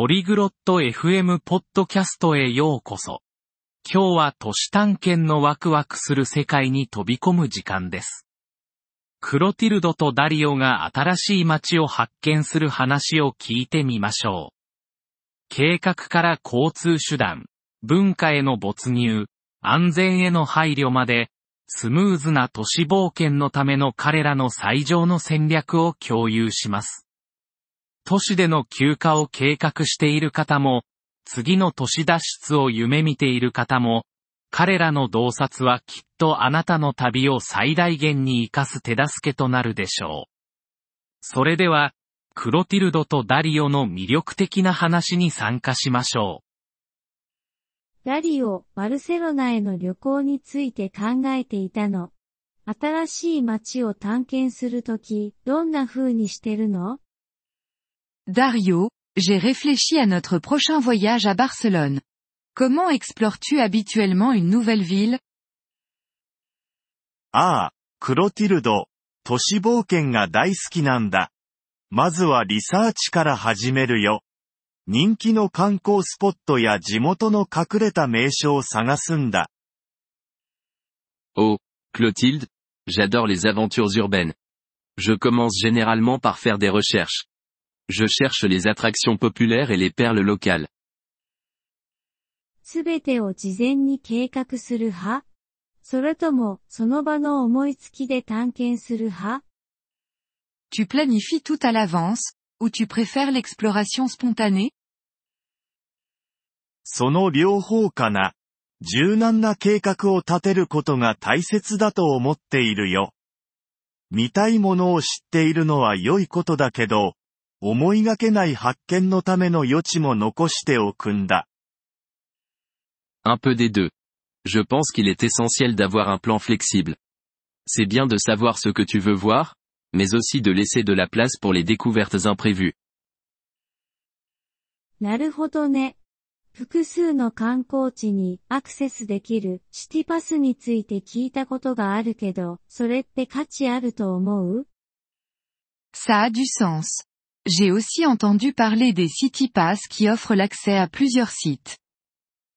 ポリグロット FM ポッドキャストへようこそ。今日は都市探検のワクワクする世界に飛び込む時間です。クロティルドとダリオが新しい街を発見する話を聞いてみましょう。計画から交通手段、文化への没入、安全への配慮まで、スムーズな都市冒険のための彼らの最上の戦略を共有します。都市での休暇を計画している方も、次の都市脱出を夢見ている方も、彼らの洞察はきっとあなたの旅を最大限に活かす手助けとなるでしょう。それでは、クロティルドとダリオの魅力的な話に参加しましょう。ダリオ、バルセロナへの旅行について考えていたの。新しい街を探検するとき、どんな風にしてるの Dario, j'ai réfléchi à notre prochain voyage à Barcelone. Comment explores-tu habituellement une nouvelle ville? Ah, Oh, Clotilde, j'adore les aventures urbaines. Je commence généralement par faire des recherches. Je cherche les attractions populaires et les perles locales. すべてを事前に計画する派それとも、その場の思いつきで探検する派 Tu planifies tout à l'avance, ou tu préfères l'exploration spontanée? その両方かな。柔軟な計画を立てることが大切だと思っているよ。見たいものを知っているのは良いことだけど、Un peu des deux. Je pense qu'il est essentiel d'avoir un plan flexible. C'est bien de savoir ce que tu veux voir, mais aussi de laisser de la place pour les découvertes imprévues. なるほどね。複数の観光地にアクセスできるシティパスについて聞いたことがあるけど、それって価値あると思う Ça a du sens. J'ai aussi entendu parler des City Pass qui offrent l'accès à plusieurs sites.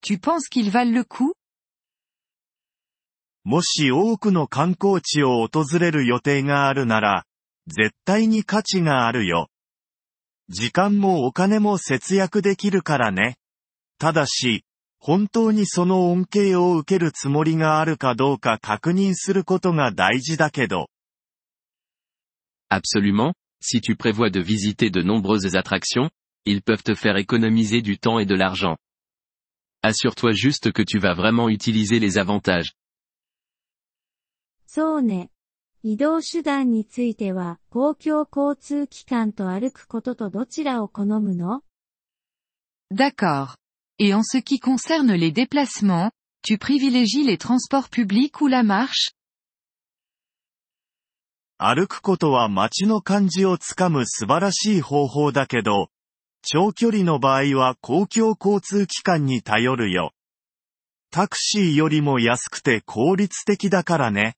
Tu penses qu'ils valent le coup? もし多くの観光地を訪れる予定があるなら、絶対に価値があるよ。時間もお金も節約できるからね。ただし、本当にその恩恵を受けるつもりがあるかどうか確認することが大事だけど。Absolument, Si tu prévois de visiter de nombreuses attractions, ils peuvent te faire économiser du temps et de l'argent. Assure-toi juste que tu vas vraiment utiliser les avantages. D'accord. Et en ce qui concerne les déplacements, tu privilégies les transports publics ou la marche 歩くことは街の感じをつかむ素晴らしい方法だけど、長距離の場合は公共交通機関に頼るよ。タクシーよりも安くて効率的だからね。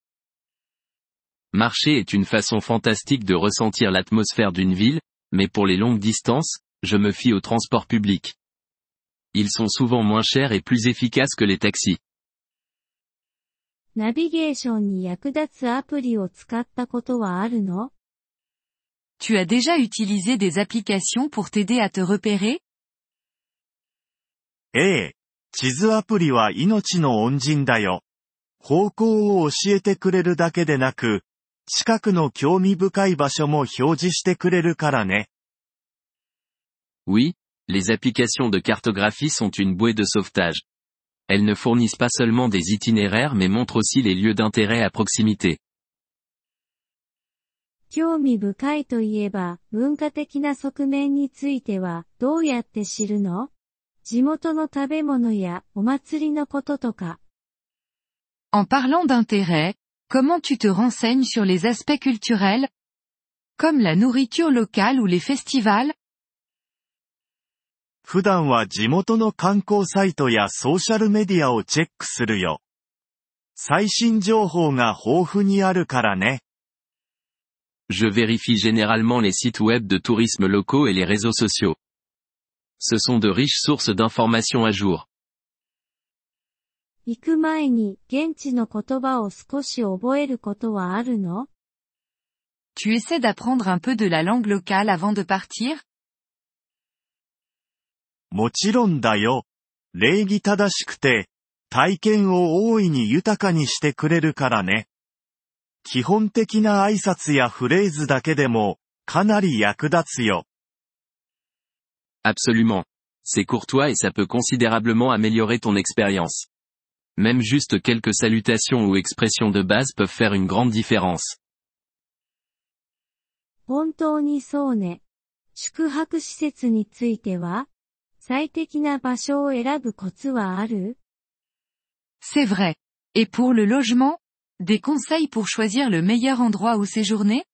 Marcher est une façon fantastique de ressentir l'atmosphère d'une ville, mais pour les longues distances, je me fie aux transports publics. Ils sont souvent moins chers et plus efficaces que les taxis. ナビゲーションに役立つアプリを使ったことはあるの Tu as déjà utilisé des applications pour t'aider à te repérer? ええ、地図アプリは命の恩人だよ。方向を教えてくれるだけでなく、近くの興味深い場所も表示してくれるからね。Oui, les applications de cartographie sont une bouée de sauvetage. elles ne fournissent pas seulement des itinéraires mais montrent aussi les lieux d'intérêt à proximité. En parlant d'intérêt, comment tu te renseignes sur les aspects culturels Comme la nourriture locale ou les festivals, je vérifie généralement les sites web de tourisme locaux et les réseaux sociaux. Ce sont de riches sources d'informations à jour. Tu essaies d'apprendre un peu de la langue locale avant de partir もちろんだよ。礼儀正しくて、体験を大いに豊かにしてくれるからね。基本的な挨拶やフレーズだけでも、かなり役立つよ。Absolument. C'est courtois et ça peut considérablement améliorer ton expérience. Même juste quelques salutations ou expressions de base peuvent faire une grande différence. 本当にそうね。宿泊施設については最適な場所を選ぶコツはある C'est vrai. Et pour le logement Des conseils pour choisir le meilleur endroit où séjourner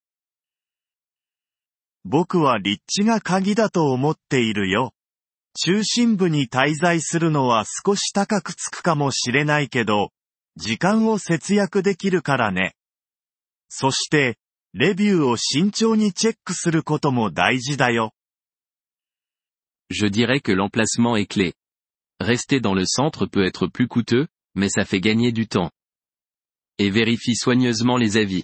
僕は立地が鍵だと思っているよ。中心部に滞在するのは少し高くつくかもしれないけど、時間を節約できるからね。そして、レビューを慎重にチェックすることも大事だよ。je dirais que l'emplacement est clé. Rester dans le centre peut être plus coûteux, mais ça fait gagner du temps. Et vérifie soigneusement les avis.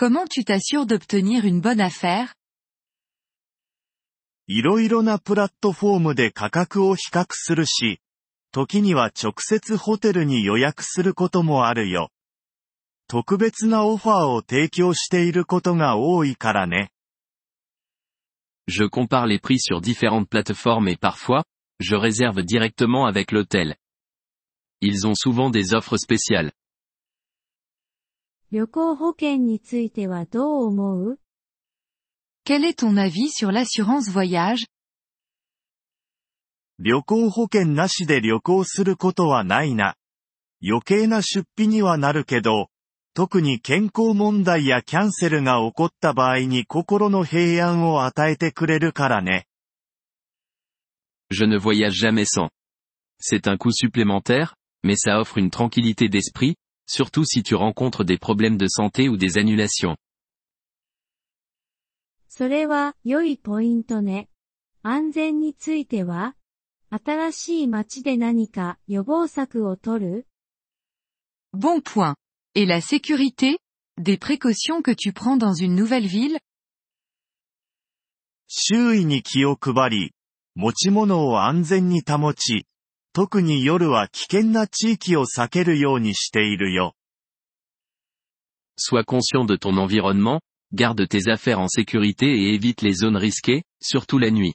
Comment tu t'assures d'obtenir une bonne affaire je compare les prix sur différentes plateformes et parfois, je réserve directement avec l'hôtel. Ils ont souvent des offres spéciales. Quel est ton avis sur l'assurance voyage 特に健康問題やキャンセルが起こった場合に心の平安を与えてくれるからね。Je ne voyage jamais sans. C'est un coût supplémentaire, mais ça offre une tranquillité d'esprit, surtout si tu rencontres des problèmes de santé ou des annulations. それは良いポイントね。安全については新しい街で何か予防策を取る Bon point. Et la sécurité Des précautions que tu prends dans une nouvelle ville Sois conscient de ton environnement, garde tes affaires en sécurité et évite les zones risquées, surtout la nuit.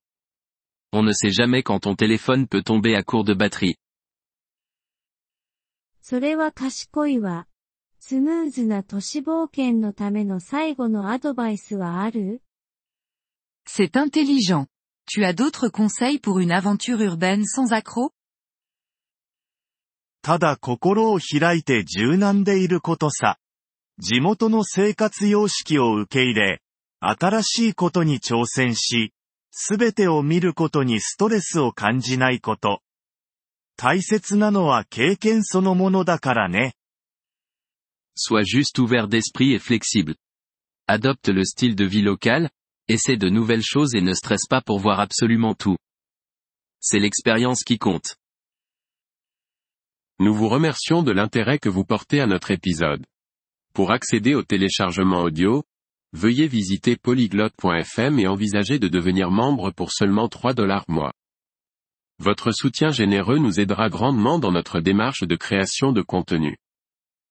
on ne sait jamais quand ton téléphone peut tomber à court de batterie. それは賢いわ。スムーズな都市冒険のための最後のアドバイスはある C'est intelligent. Tu as d'autres conseils pour une aventure urbaine sans accroc? ただ心を開いて柔軟でいることさ。地元の生活様式を受け入れ、新しいことに挑戦し、Sois juste ouvert d'esprit et flexible. Adopte le style de vie local, essaie de nouvelles choses et ne stresse pas pour voir absolument tout. C'est l'expérience qui compte. Nous vous remercions de l'intérêt que vous portez à notre épisode. Pour accéder au téléchargement audio, veuillez visiter polyglotte.fm et envisager de devenir membre pour seulement 3 dollars mois. Votre soutien généreux nous aidera grandement dans notre démarche de création de contenu.